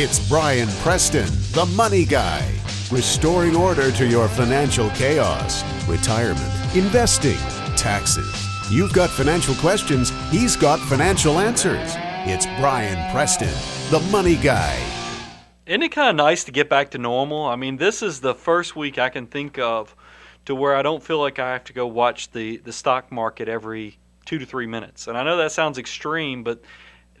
It's Brian Preston, the money guy, restoring order to your financial chaos, retirement, investing, taxes. You've got financial questions, he's got financial answers. It's Brian Preston, the money guy. Isn't it kind of nice to get back to normal? I mean, this is the first week I can think of to where I don't feel like I have to go watch the, the stock market every two to three minutes. And I know that sounds extreme, but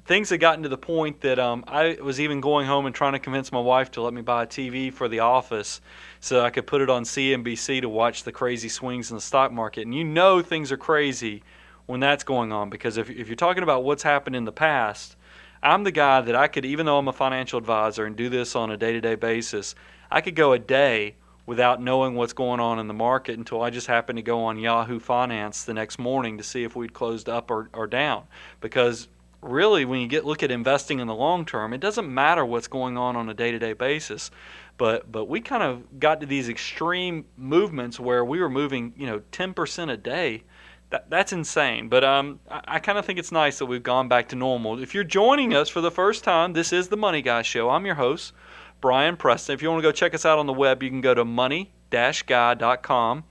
things had gotten to the point that um, I was even going home and trying to convince my wife to let me buy a TV for the office so I could put it on CNBC to watch the crazy swings in the stock market. And you know things are crazy when that's going on because if, if you're talking about what's happened in the past, I'm the guy that I could, even though I'm a financial advisor and do this on a day to day basis, I could go a day without knowing what's going on in the market until I just happened to go on Yahoo Finance the next morning to see if we'd closed up or, or down. Because really, when you get look at investing in the long term, it doesn't matter what's going on on a day to day basis. But but we kind of got to these extreme movements where we were moving, you know, 10% a day. That, that's insane. But um, I, I kind of think it's nice that we've gone back to normal. If you're joining us for the first time, this is the Money Guy Show. I'm your host. Brian Preston. If you want to go check us out on the web, you can go to money-guy.com.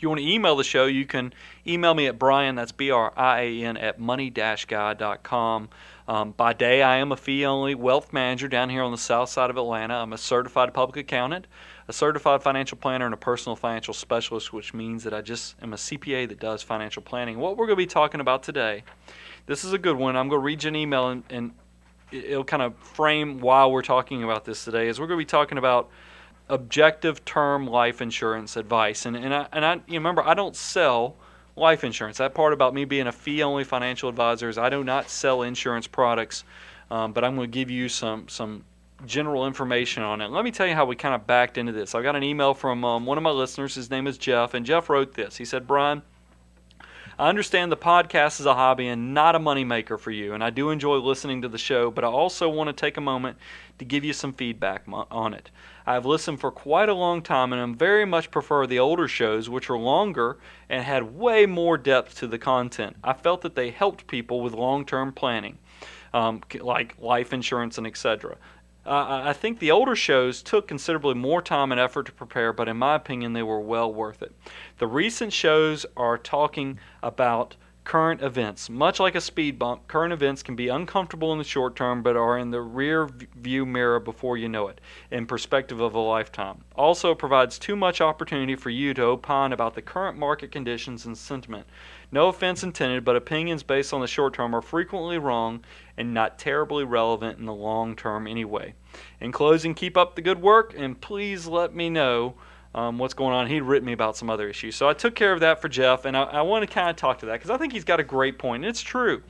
If you want to email the show, you can email me at Brian, that's B R I A N, at money-guy.com. Um, by day, I am a fee only wealth manager down here on the south side of Atlanta. I'm a certified public accountant, a certified financial planner, and a personal financial specialist, which means that I just am a CPA that does financial planning. What we're going to be talking about today, this is a good one. I'm going to read you an email and, and it'll kind of frame why we're talking about this today is we're going to be talking about objective term life insurance advice. And and I, and I you remember I don't sell life insurance. That part about me being a fee only financial advisor is I do not sell insurance products um, but I'm going to give you some some general information on it. Let me tell you how we kind of backed into this. I got an email from um, one of my listeners. His name is Jeff and Jeff wrote this. He said Brian I understand the podcast is a hobby and not a moneymaker for you, and I do enjoy listening to the show, but I also want to take a moment to give you some feedback on it. I've listened for quite a long time, and I very much prefer the older shows, which are longer and had way more depth to the content. I felt that they helped people with long term planning. Um, like life insurance and etc. Uh, I think the older shows took considerably more time and effort to prepare, but in my opinion, they were well worth it. The recent shows are talking about current events. Much like a speed bump, current events can be uncomfortable in the short term, but are in the rear view mirror before you know it, in perspective of a lifetime. Also, provides too much opportunity for you to opine about the current market conditions and sentiment. No offense intended, but opinions based on the short term are frequently wrong and not terribly relevant in the long term anyway. In closing, keep up the good work and please let me know um, what's going on. He'd written me about some other issues. So I took care of that for Jeff, and I, I want to kind of talk to that because I think he's got a great point. And it's true.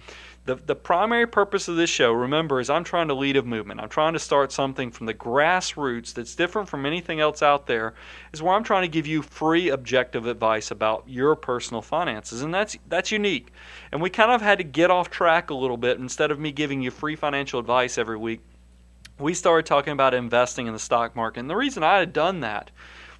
The, the primary purpose of this show, remember, is I'm trying to lead a movement. I'm trying to start something from the grassroots that's different from anything else out there, is where I'm trying to give you free objective advice about your personal finances. And that's that's unique. And we kind of had to get off track a little bit instead of me giving you free financial advice every week. We started talking about investing in the stock market. And the reason I had done that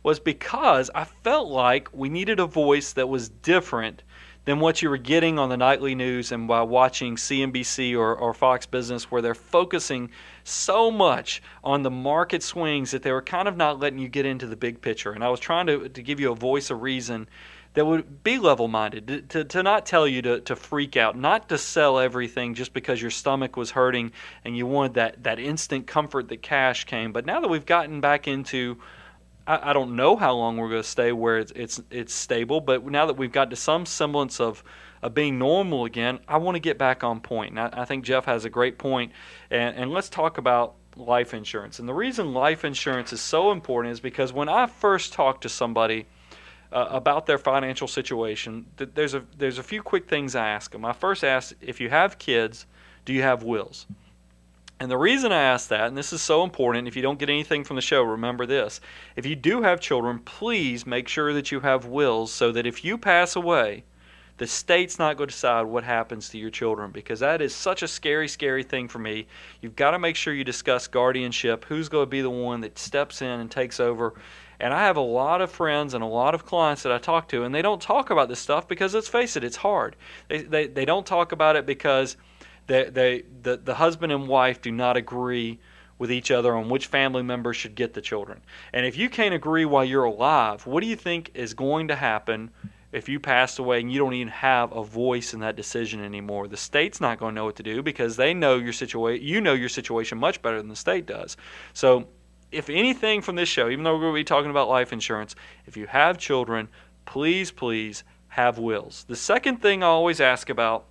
was because I felt like we needed a voice that was different than what you were getting on the nightly news and by watching CNBC or, or Fox Business, where they're focusing so much on the market swings that they were kind of not letting you get into the big picture. And I was trying to, to give you a voice of reason that would be level minded, to, to, to, not tell you to, to freak out, not to sell everything just because your stomach was hurting and you wanted that, that instant comfort that cash came. But now that we've gotten back into I, I don't know how long we're going to stay where it's, it's it's stable, but now that we've got to some semblance of of being normal again, I want to get back on point. And I, I think Jeff has a great point. And, and let's talk about life insurance. And the reason life insurance is so important is because when I first talk to somebody uh, about their financial situation, th- there's a there's a few quick things I ask them. I first ask if you have kids, do you have wills? And the reason I ask that, and this is so important, if you don't get anything from the show, remember this. If you do have children, please make sure that you have wills so that if you pass away, the state's not going to decide what happens to your children because that is such a scary, scary thing for me. You've got to make sure you discuss guardianship, who's going to be the one that steps in and takes over. And I have a lot of friends and a lot of clients that I talk to, and they don't talk about this stuff because let's face it, it's hard. They, they, they don't talk about it because they, they, the, the husband and wife do not agree with each other on which family member should get the children. And if you can't agree while you're alive, what do you think is going to happen if you pass away and you don't even have a voice in that decision anymore? The state's not going to know what to do because they know your situation. You know your situation much better than the state does. So, if anything from this show, even though we're going to be talking about life insurance, if you have children, please, please have wills. The second thing I always ask about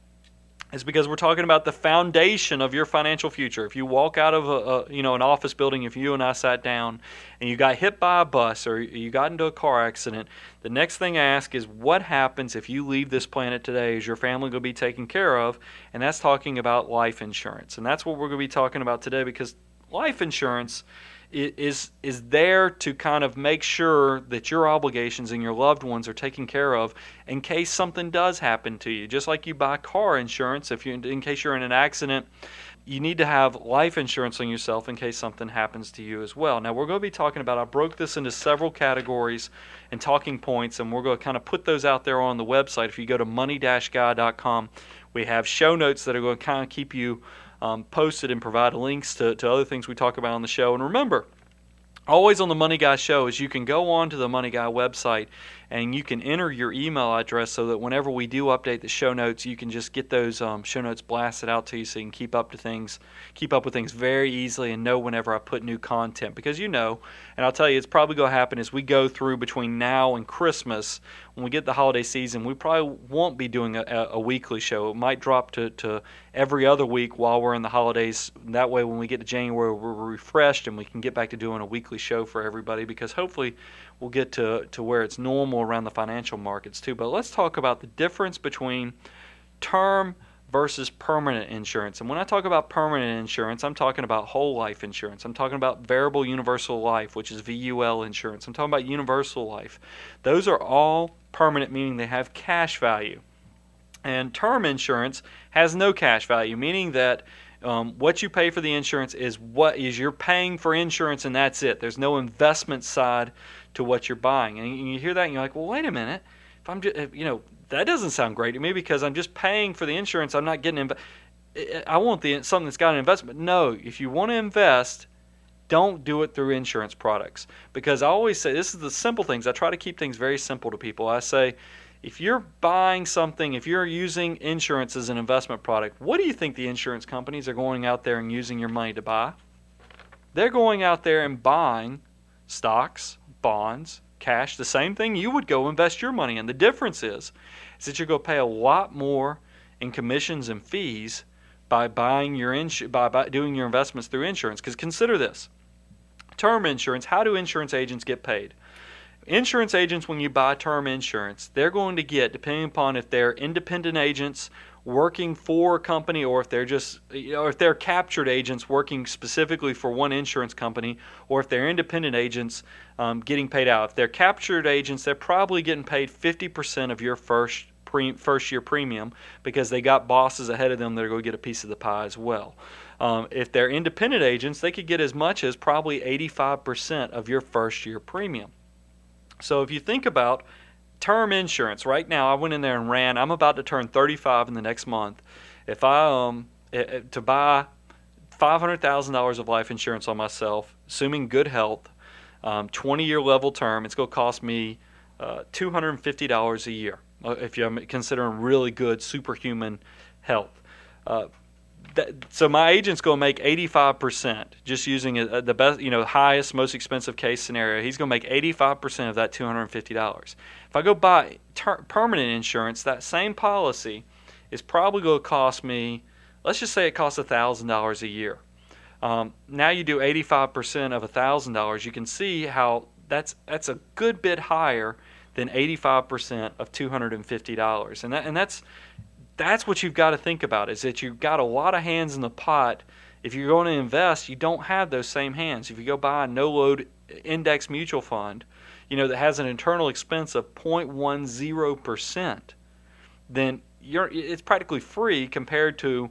is because we're talking about the foundation of your financial future. If you walk out of a, a, you know an office building, if you and I sat down and you got hit by a bus or you got into a car accident, the next thing I ask is what happens if you leave this planet today? Is your family going to be taken care of? And that's talking about life insurance, and that's what we're going to be talking about today because life insurance is is there to kind of make sure that your obligations and your loved ones are taken care of in case something does happen to you. Just like you buy car insurance, if you in case you're in an accident, you need to have life insurance on yourself in case something happens to you as well. Now we're going to be talking about. I broke this into several categories and talking points, and we're going to kind of put those out there on the website. If you go to money-guy.com, we have show notes that are going to kind of keep you um, posted and provide links to, to other things we talk about on the show. And remember, always on the Money Guy show is you can go on to the Money Guy website and you can enter your email address so that whenever we do update the show notes, you can just get those um, show notes blasted out to you so you can keep up to things, keep up with things very easily and know whenever I put new content. Because you know, and I'll tell you, it's probably going to happen as we go through between now and Christmas. When we get the holiday season, we probably won't be doing a, a weekly show. It might drop to, to every other week while we're in the holidays. That way, when we get to January, we're refreshed and we can get back to doing a weekly show for everybody because hopefully we'll get to, to where it's normal around the financial markets too. But let's talk about the difference between term versus permanent insurance. And when I talk about permanent insurance, I'm talking about whole life insurance. I'm talking about variable universal life, which is VUL insurance. I'm talking about universal life. Those are all permanent, meaning they have cash value. And term insurance has no cash value, meaning that um, what you pay for the insurance is what is you're paying for insurance, and that's it. There's no investment side to what you're buying. And you hear that, and you're like, well, wait a minute. If I'm just, you know, that doesn't sound great to me because I'm just paying for the insurance. I'm not getting. Inv- I want the something that's got an investment. No, if you want to invest, don't do it through insurance products because I always say this is the simple things. I try to keep things very simple to people. I say if you're buying something, if you're using insurance as an investment product, what do you think the insurance companies are going out there and using your money to buy? They're going out there and buying stocks, bonds, cash, the same thing you would go invest your money in. The difference is, is that you're going to pay a lot more in commissions and fees by buying your insu- by, by doing your investments through insurance. Because consider this: term insurance. How do insurance agents get paid? Insurance agents, when you buy term insurance, they're going to get, depending upon if they're independent agents working for a company or if they're just, you know, if they're captive agents working specifically for one insurance company or if they're independent agents um, getting paid out. If they're captive agents, they're probably getting paid 50% of your first pre- first year premium because they got bosses ahead of them that are going to get a piece of the pie as well. Um, if they're independent agents, they could get as much as probably 85% of your first year premium. So if you think about term insurance, right now I went in there and ran. I'm about to turn 35 in the next month. If I um to buy five hundred thousand dollars of life insurance on myself, assuming good health, um, 20 year level term, it's going to cost me uh, $250 a year uh, if you're considering really good superhuman health. Uh, that, so my agent's going to make 85% just using a, a, the best, you know, highest, most expensive case scenario. He's going to make 85% of that $250. If I go buy ter- permanent insurance, that same policy is probably going to cost me, let's just say it costs $1,000 a year. Um, now you do 85% of $1,000, you can see how that's that's a good bit higher than 85% of $250. And that and that's that's what you've got to think about is that you've got a lot of hands in the pot. If you're going to invest, you don't have those same hands. If you go buy a no load index mutual fund, you know that has an internal expense of 0.10%, then you're it's practically free compared to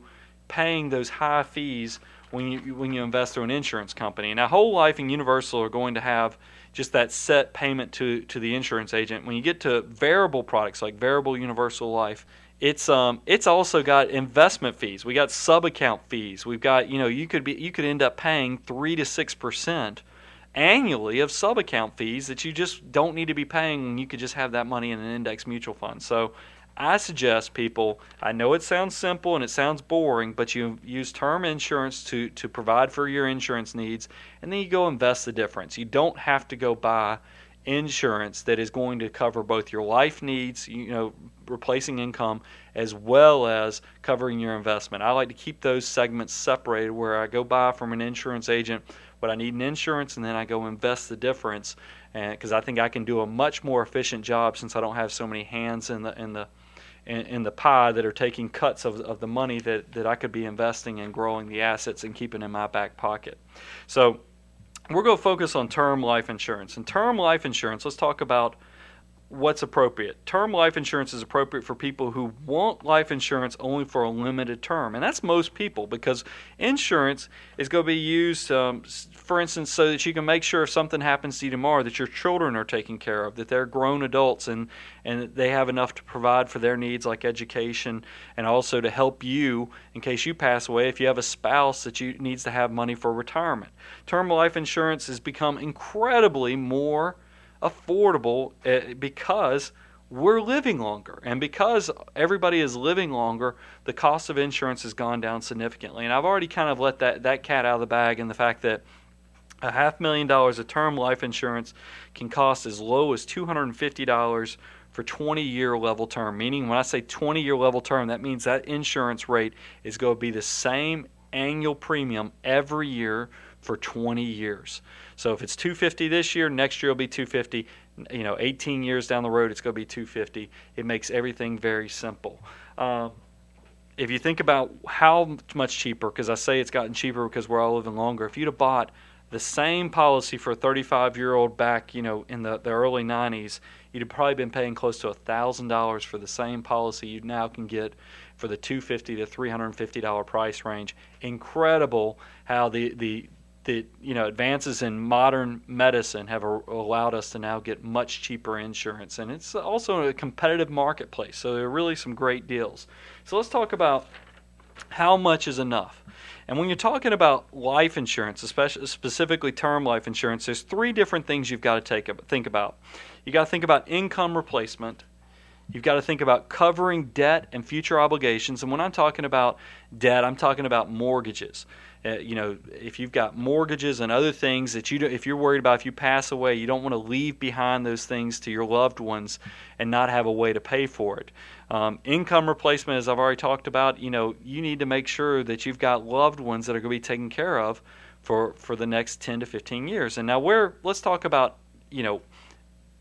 paying those high fees when you when you invest through an insurance company. Now, whole life and universal are going to have just that set payment to to the insurance agent. When you get to variable products like variable universal life, it's um it's also got investment fees. We got sub account fees. We've got you know you could be you could end up paying three to six percent annually of sub account fees that you just don't need to be paying you could just have that money in an index mutual fund. So I suggest people, I know it sounds simple and it sounds boring, but you use term insurance to, to provide for your insurance needs, and then you go invest the difference. You don't have to go buy insurance that is going to cover both your life needs, you know, replacing income, as well as covering your investment. I like to keep those segments separated where I go buy from an insurance agent what I need in insurance, and then I go invest the difference, because I think I can do a much more efficient job since I don't have so many hands in the in the in, in, the pie that are taking cuts of, of the money that, that I could be investing in growing the assets and keeping in my back pocket. So we're going to focus on term life insurance. And term life insurance, let's talk about what's appropriate. Term life insurance is appropriate for people who want life insurance only for a limited term, and that's most people because insurance is going to be used, um, for instance, so that you can make sure if something happens to you tomorrow that your children are taken care of, that they're grown adults and and they have enough to provide for their needs like education, and also to help you in case you pass away if you have a spouse that you needs to have money for retirement. Term life insurance has become incredibly more affordable eh, because we're living longer. And because everybody is living longer, the cost of insurance has gone down significantly. And I've already kind of let that, that cat out of the bag in the fact that a half million dollars of term life insurance can cost as low as $250 for 20 year level term. Meaning, when I say 20 year level term, that means that insurance rate is going to be the same annual premium every year for 20 years. So if it's 250 this year, next year it'll be 250. You know, 18 years down the road, it's going to be 250. It makes everything very simple. Uh, if you think about how much cheaper, because I say it's gotten cheaper because we're all living longer. If you'd have bought the same policy for a 35 year old back, you know, in the, the early 90s, you'd have probably been paying close to $1,000 for the same policy you now can get for the 250 to $350 price range. Incredible how the, the the you know advances in modern medicine have allowed us to now get much cheaper insurance, and it's also a competitive marketplace. So there are really some great deals. So let's talk about how much is enough. And when you're talking about life insurance, especially specifically term life insurance, there's three different things you've got to take think about. You got to think about income replacement. You've got to think about covering debt and future obligations. And when I'm talking about debt, I'm talking about mortgages. Uh, you know, if you've got mortgages and other things that you, do, if you're worried about if you pass away, you don't want to leave behind those things to your loved ones and not have a way to pay for it. Um, income replacement, as I've already talked about, you know, you need to make sure that you've got loved ones that are going to be taken care of for for the next 10 to 15 years. And now, where let's talk about, you know,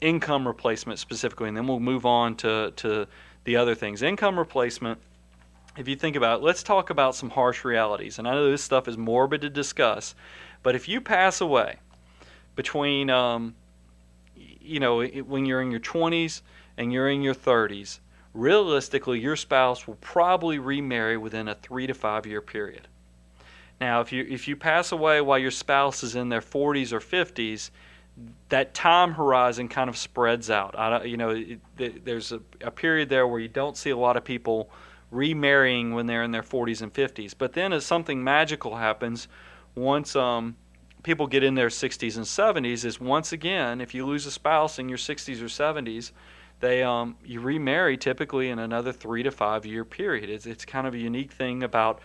income replacement specifically, and then we'll move on to to the other things. Income replacement if you think about it, let's talk about some harsh realities. And I know this stuff is morbid to discuss, but if you pass away between, um, you know, when you're in your 20s and you're in your 30s, realistically, your spouse will probably remarry within a three to five year period. Now, if you if you pass away while your spouse is in their 40s or 50s, that time horizon kind of spreads out. I, you know, it, there's a, a period there where you don't see a lot of people remarrying when they're in their 40s and 50s. But then, as something magical happens, once um, people get in their 60s and 70s, is once again, if you lose a spouse in your 60s or 70s, they um, you remarry typically in another three to five year period. It's, it's kind of a unique thing about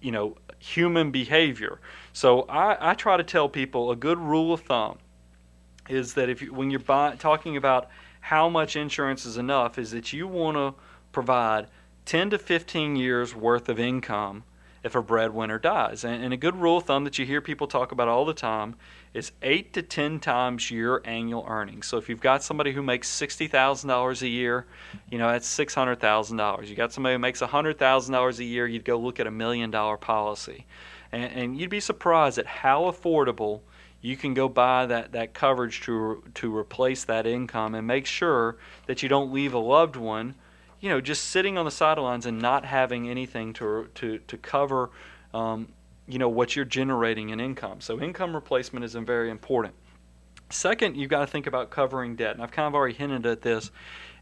you know human behavior. So I, I try to tell people a good rule of thumb is that if you, when you're buy, talking about how much insurance is enough, is that you want to provide 10 to 15 years worth of income if a breadwinner dies. And, and, a good rule of thumb that you hear people talk about all the time is 8 to 10 times your annual earnings. So if you've got somebody who makes $60,000 a year, you know, that's $600,000. You got somebody who makes $100,000 a year, you'd go look at a million dollar policy. And, and you'd be surprised at how affordable you can go buy that, that coverage to, to replace that income and make sure that you don't leave a loved one you know, just sitting on the sidelines and not having anything to to to cover, um, you know, what you're generating in income. So income replacement is very important. Second, you've got to think about covering debt, and I've kind of already hinted at this.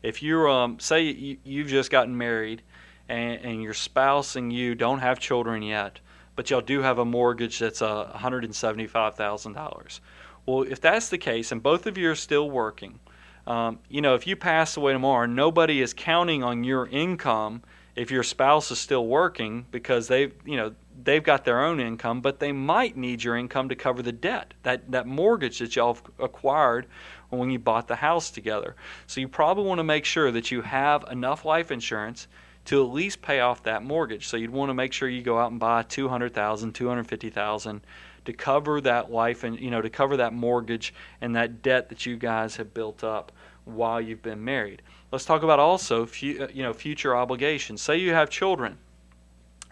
If you're, um, say, you, you've just gotten married and, and your spouse and you don't have children yet, but y'all do have a mortgage that's uh, $175,000. Well, if that's the case and both of you are still working, um, you know, if you pass away tomorrow, nobody is counting on your income if your spouse is still working because they've, you know, they've got their own income, but they might need your income to cover the debt, that, that mortgage that y'all acquired when you bought the house together. So you probably want to make sure that you have enough life insurance to at least pay off that mortgage. So you'd want to make sure you go out and buy 200,000, 250,000 to cover that life and you know to cover that mortgage and that debt that you guys have built up while you've been married. Let's talk about also uh, you know future obligations. Say you have children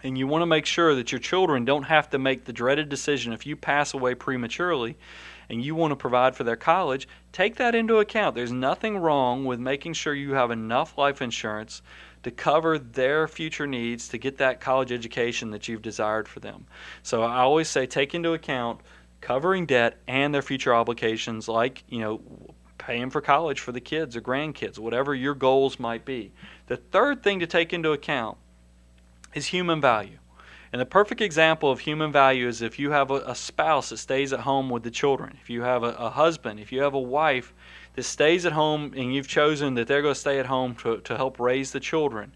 and you want to make sure that your children don't have to make the dreaded decision if you pass away prematurely and you want to provide for their college, take that into account. There's nothing wrong with making sure you have enough life insurance to cover their future needs to get that college education that you've desired for them. So I always say take into account covering debt and their future obligations like, you know, paying for college for the kids or grandkids, whatever your goals might be. The third thing to take into account is human value. And the perfect example of human value is if you have a, a spouse that stays at home with the children, if you have a, a, husband, if you have a wife that stays at home and you've chosen that they're going to stay at home to, to help raise the children.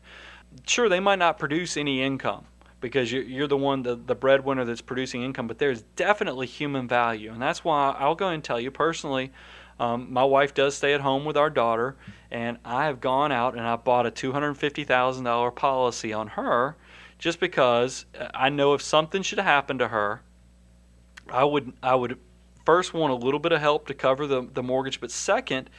Sure, they might not produce any income because you're, the one, the, the breadwinner that's producing income, but there's definitely human value. And that's why I'll go and tell you personally, um, my wife does stay at home with our daughter, and I have gone out and I bought a $250,000 policy on her just because uh, I know if something should happen to her, I would I would first want a little bit of help to cover the, the mortgage, but second,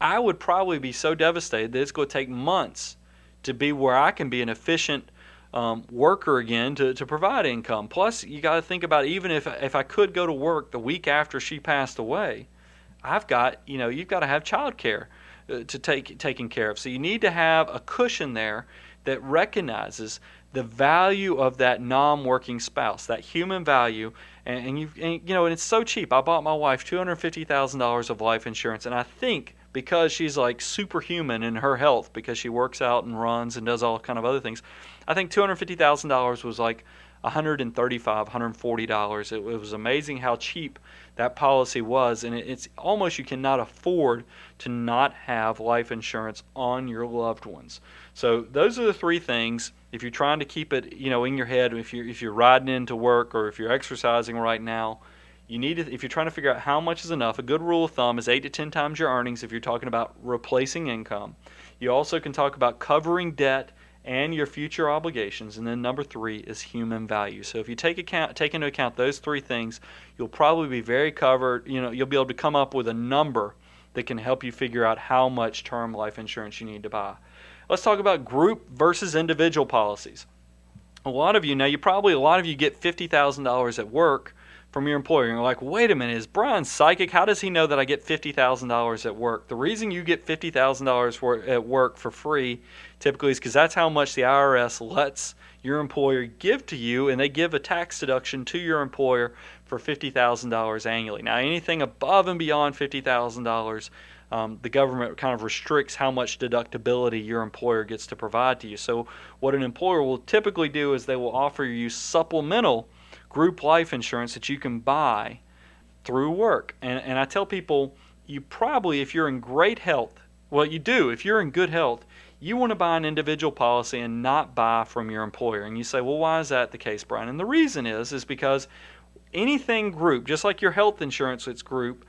I would probably be so devastated that it's going to take months to be where I can be an efficient um, worker again to, to provide income. Plus, you got to think about even if if I could go to work the week after she passed away, I've got you know you've got to have child care uh, to take taken care of. So you need to have a cushion there that recognizes the value of that non-working spouse, that human value, and, and you and, you know, and it's so cheap. I bought my wife two hundred fifty thousand dollars of life insurance, and I think because she's like superhuman in her health because she works out and runs and does all kind of other things, I think two hundred fifty thousand dollars was like 135 $140 it, was amazing how cheap that policy was and it, it's almost you cannot afford to not have life insurance on your loved ones so those are the three things if you're trying to keep it, you know, in your head, if you're if you're riding into work or if you're exercising right now, you need to, if you're trying to figure out how much is enough. A good rule of thumb is eight to ten times your earnings if you're talking about replacing income. You also can talk about covering debt and your future obligations. And then number three is human value. So if you take account take into account those three things, you'll probably be very covered. You know, you'll be able to come up with a number that can help you figure out how much term life insurance you need to buy. Let's talk about group versus individual policies. A lot of you now, you probably a lot of you get fifty thousand dollars at work from your employer. And you're like, wait a minute, is Brian psychic? How does he know that I get fifty thousand dollars at work? The reason you get fifty thousand dollars at work for free typically is because that's how much the IRS lets your employer give to you, and they give a tax deduction to your employer for fifty thousand dollars annually. Now, anything above and beyond fifty thousand dollars um, the government kind of restricts how much deductibility your employer gets to provide to you. So, what an employer will typically do is they will offer you supplemental group life insurance that you can buy through work. And, and I tell people, you probably, if you're in great health, well, you do, if you're in good health, you want to buy an individual policy and not buy from your employer. And you say, well, why is that the case, Brian? And the reason is, is because anything group, just like your health insurance, it's group,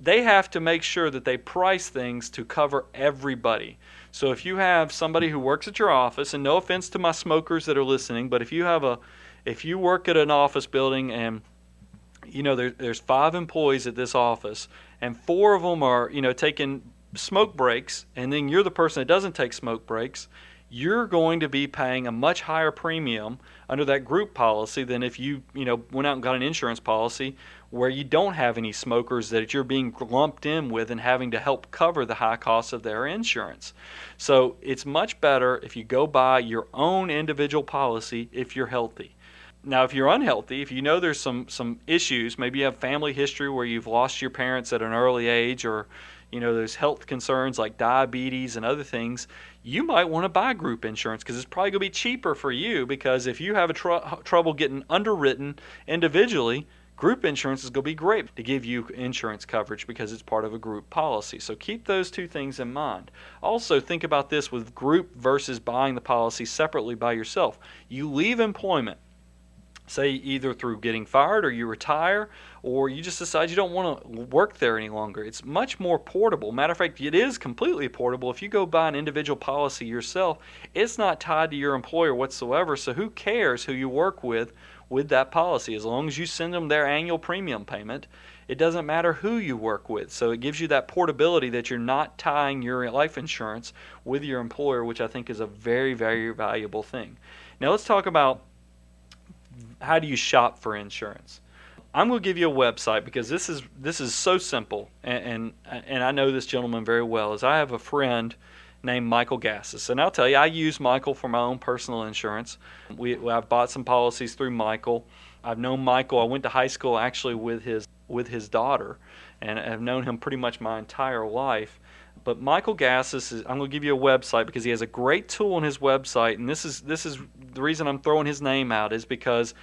they have to make sure that they price things to cover everybody. So if you have somebody who works at your office, and no offense to my smokers that are listening, but if you have a if you work at an office building and you know there, there's five employees at this office and four of them are you know taking smoke breaks and then you're the person that doesn't take smoke breaks you're going to be paying a much higher premium under that group policy than if you you know went out and got an insurance policy where you don't have any smokers that you're being lumped in with and having to help cover the high costs of their insurance. So it's much better if you go buy your own individual policy if you're healthy. Now, if you're unhealthy, if you know there's some some issues, maybe you have family history where you've lost your parents at an early age, or you know there's health concerns like diabetes and other things, you might want to buy group insurance because it's probably going to be cheaper for you. Because if you have a tr- trouble getting underwritten individually, group insurance is going to be great to give you insurance coverage because it's part of a group policy. So keep those two things in mind. Also, think about this with group versus buying the policy separately by yourself. You leave employment say either through getting fired or you retire or you just decide you don't want to work there any longer. It's much more portable. Matter of fact, it is completely portable. If you go buy an individual policy yourself, it's not tied to your employer whatsoever. So who cares who you work with with that policy? As long as you send them their annual premium payment, it doesn't matter who you work with. So it gives you that portability that you're not tying your life insurance with your employer, which I think is a very, very valuable thing. Now let's talk about how do you shop for insurance? I'm going to give you a website because this is this is so simple, and and, and I know this gentleman very well. As I have a friend named Michael Gassis, and I'll tell you, I use Michael for my own personal insurance. We I've bought some policies through Michael. I've known Michael. I went to high school actually with his with his daughter, and I've known him pretty much my entire life. But Michael Gassis is I'm going to give you a website because he has a great tool on his website, and this is this is the reason I'm throwing his name out is because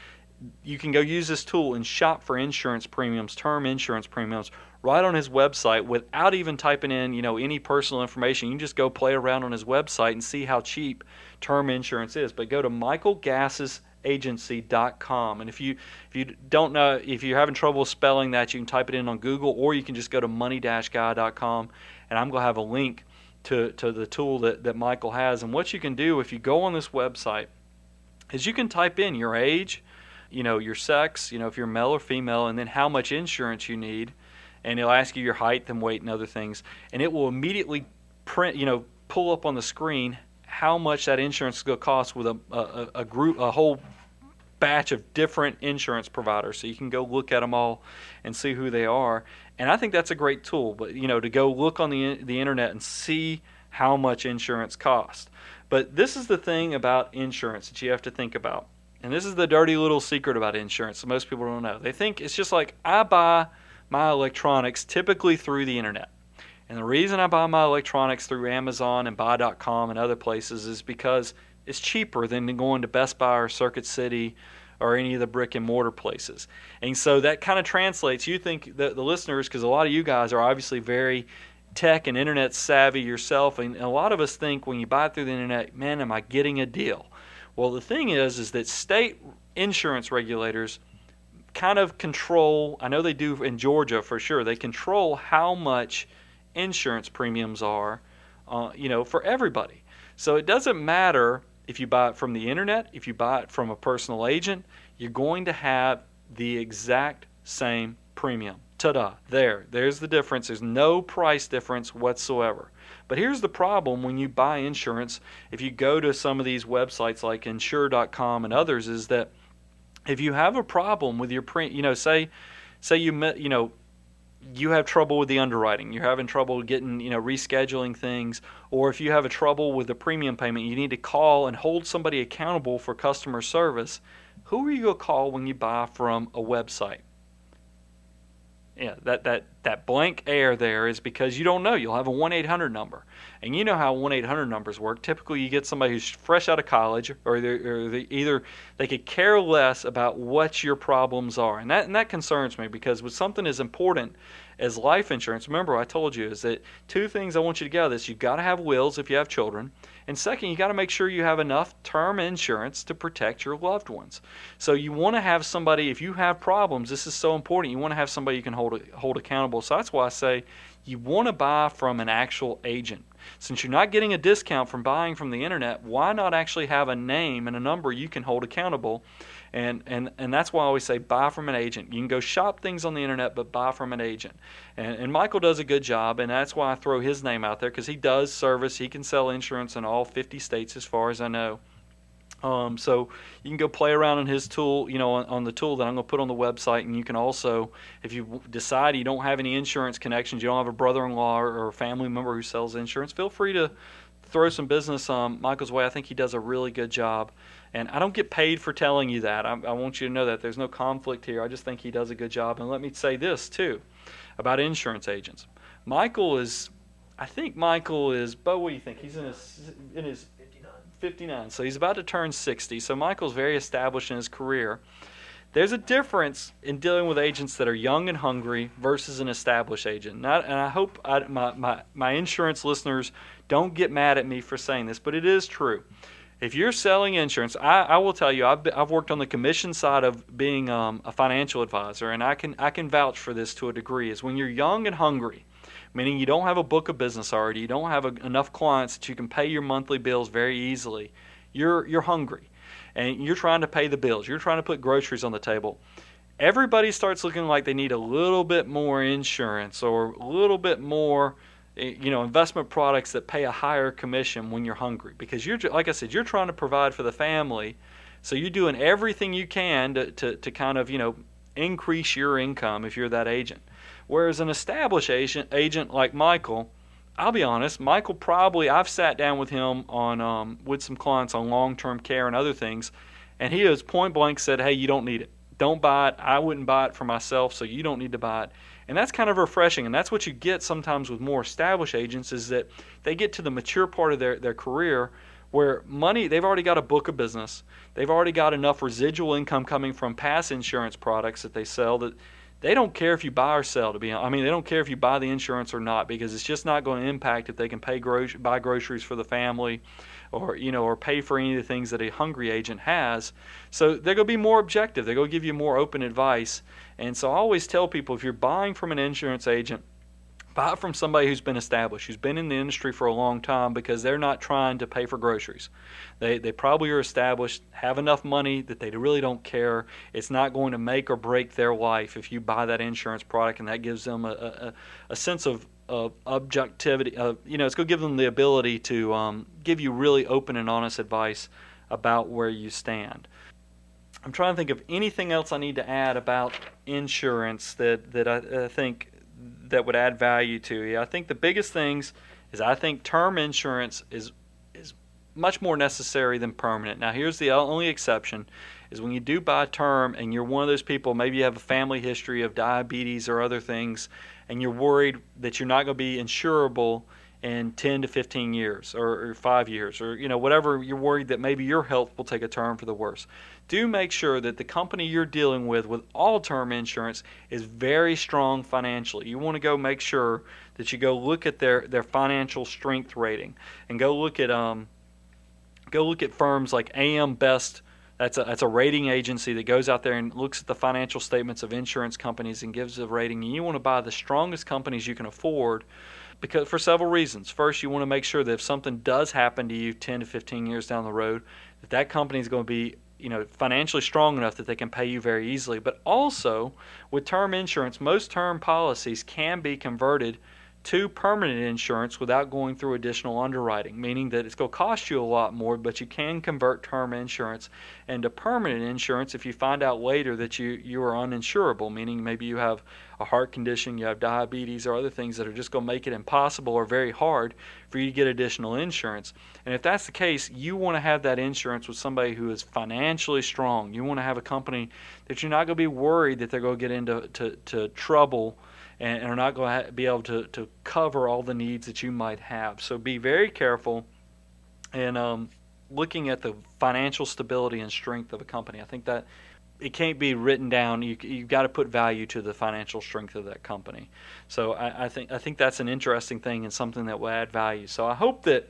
you can go use this tool and shop for insurance premiums, term insurance premiums, right on his website without even typing in, you know, any personal information. You can just go play around on his website and see how cheap term insurance is. But go to michaelgassagency.com and if you if you don't know if you're having trouble spelling that, you can type it in on Google or you can just go to money-guy.com and I'm going to have a link to to the tool that that Michael has. And what you can do if you go on this website is you can type in your age, you know, your sex, you know, if you're male or female, and then how much insurance you need. And it'll ask you your height and weight and other things. And it will immediately print, you know, pull up on the screen how much that insurance is going to cost with a, a, a group, a whole batch of different insurance providers. So you can go look at them all and see who they are. And I think that's a great tool. But, you know, to go look on the, the internet and see how much insurance costs. But this is the thing about insurance that you have to think about and this is the dirty little secret about insurance that most people don't know. They think it's just like I buy my electronics typically through the internet. And the reason I buy my electronics through Amazon and buy.com and other places is because it's cheaper than going to Best Buy or Circuit City or any of the brick and mortar places. And so that kind of translates. You think that the listeners, because a lot of you guys are obviously very tech and internet savvy yourself, and a lot of us think when you buy through the internet, man, am I getting a deal? Well, the thing is, is that state insurance regulators kind of control. I know they do in Georgia for sure. They control how much insurance premiums are, uh, you know, for everybody. So it doesn't matter if you buy it from the internet, if you buy it from a personal agent, you're going to have the exact same premium. Ta-da! There, there's the difference. There's no price difference whatsoever. But here's the problem when you buy insurance, if you go to some of these websites like insure.com and others is that if you have a problem with your print, you know, say say you you know you have trouble with the underwriting, you're having trouble getting, you know, rescheduling things, or if you have a trouble with the premium payment, you need to call and hold somebody accountable for customer service. Who are you to call when you buy from a website? Yeah, that, that, that blank air there is because you don't know. You'll have a 1 800 number. And you know how 1 800 numbers work. Typically, you get somebody who's fresh out of college, or, or they either they could care less about what your problems are. And that, and that concerns me because with something as important as life insurance, remember I told you is that two things I want you to get out of this. You've got to have wills if you have children. And second, you got to make sure you have enough term insurance to protect your loved ones. So you want to have somebody, if you have problems, this is so important. You want to have somebody you can hold hold accountable. So that's why I say you want to buy from an actual agent. Since you're not getting a discount from buying from the internet, why not actually have a name and a number you can hold accountable? And, and, and that's why I always say buy from an agent. You can go shop things on the internet, but buy from an agent. And, and Michael does a good job, and that's why I throw his name out there because he does service. He can sell insurance in all 50 states, as far as I know. Um, so you can go play around in his tool, you know, on, on, the tool that I'm going to put on the website. And you can also, if you decide you don't have any insurance connections, you don't have a brother-in-law or, or a family member who sells insurance, feel free to throw some business um, Michael's way. I think he does a really good job. And I don't get paid for telling you that. I, I want you to know that there's no conflict here. I just think he does a good job. And let me say this, too, about insurance agents. Michael is, I think Michael is, Bo, what do you think? He's in his, in his 59. 59. So he's about to turn 60. So Michael's very established in his career. There's a difference in dealing with agents that are young and hungry versus an established agent. Not, and I hope I, my, my, my insurance listeners don't get mad at me for saying this, but it is true. If you're selling insurance, I, I will tell you, I've, I've worked on the commission side of being um, a financial advisor, and I can, I can vouch for this to a degree. Is when you're young and hungry, meaning you don't have a book of business already, you don't have a, enough clients that you can pay your monthly bills very easily. You're, you're hungry and you're trying to pay the bills, you're trying to put groceries on the table, everybody starts looking like they need a little bit more insurance or a little bit more eh, you know investment products that pay a higher commission when you're hungry because you're like I said you're trying to provide for the family so you're doing everything you can to, to, to kind of you know increase your income if you're that agent whereas an established agent agent like Michael I'll be honest, Michael probably I've sat down with him on um, with some clients on long-term care and other things, and he has point blank said, "Hey, you don't need it. Don't buy it. I wouldn't buy it for myself, so you don't need to buy it." And that's kind of refreshing, and that's what you get sometimes with more established agents is that they get to the mature part of their, their career where money they've already got a book of business, they've already got enough residual income coming from past insurance products that they sell that they don't care if you buy or sell. To be, I mean, they don't care if you buy the insurance or not because it's just not going to impact if they can pay gro- buy groceries for the family, or you know, or pay for any of the things that a hungry agent has. So they're going to be more objective. They're going to give you more open advice. And so I always tell people if you're buying from an insurance agent, buy from somebody who's been established, who's been in the industry for a long time because they're not trying to pay for groceries. They, they probably are established, have enough money that they really don't care. It's not going to make or break their life if you buy that insurance product, and that gives them a, a, a sense of, of objectivity. Of, you know, it's going to give them the ability to um, give you really open and honest advice about where you stand. I'm trying to think of anything else I need to add about insurance that, that I, I think that would add value to you. I think the biggest things is I think term insurance is is much more necessary than permanent. Now here's the only exception is when you do buy term and you're one of those people maybe you have a family history of diabetes or other things and you're worried that you're not going to be insurable in 10 to 15 years or, or, 5 years or you know whatever you're worried that maybe your health will take a turn for the worse. Do make sure that the company you're dealing with with all term insurance is very strong financially. You want to go make sure that you go look at their their financial strength rating and go look at um go look at firms like AM Best that's a, that's a rating agency that goes out there and looks at the financial statements of insurance companies and gives a rating. And you want to buy the strongest companies you can afford because for several reasons. First, you want to make sure that if something does happen to you 10 to 15 years down the road, that that company is going to be you know financially strong enough that they can pay you very easily. But also, with term insurance, most term policies can be converted to permanent insurance without going through additional underwriting, meaning that it's going to cost you a lot more, but you can convert term insurance into permanent insurance if you find out later that you, you are uninsurable, meaning maybe you have a heart condition, you have diabetes, or other things that are just going to make it impossible or very hard for you to get additional insurance. And if that's the case, you want to have that insurance with somebody who is financially strong. You want to have a company that you're not going to be worried that they're going to get into to, to trouble and, are not going to be able to, to cover all the needs that you might have. So be very careful in um, looking at the financial stability and strength of a company. I think that it can't be written down. You you've got to put value to the financial strength of that company. So I, I think I think that's an interesting thing and something that will add value. So I hope that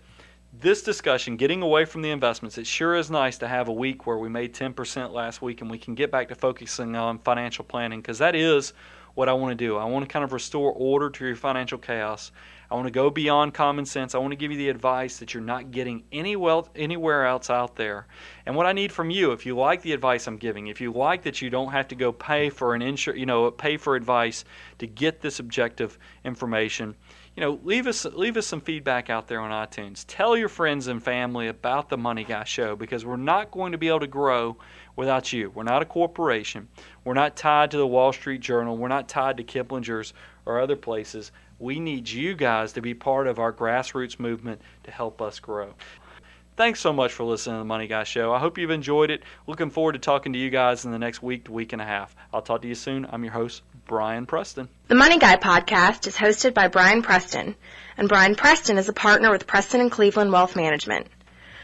this discussion, getting away from the investments, it sure is nice to have a week where we made 10% last week and we can get back to focusing on financial planning because that is what I want to do. I want to kind of restore order to your financial chaos. I want to go beyond common sense. I want to give you the advice that you're not getting any wealth anywhere else out there. And what I need from you, if you like the advice I'm giving, if you like that you don't have to go pay for an insur- you know, pay for advice to get this objective information, you know, leave us leave us some feedback out there on iTunes. Tell your friends and family about the Money Guy Show because we're not going to be able to grow without you. We're not a corporation. We're not tied to the Wall Street Journal. We're not tied to Kiplinger's or other places. We need you guys to be part of our grassroots movement to help us grow. Thanks so much for listening to the Money Guy Show. I hope you've enjoyed it. Looking forward to talking to you guys in the next week to week and a half. I'll talk to you soon. I'm your host, Brian Preston. The Money Guy podcast is hosted by Brian Preston, and Brian Preston is a partner with Preston and Cleveland Wealth Management.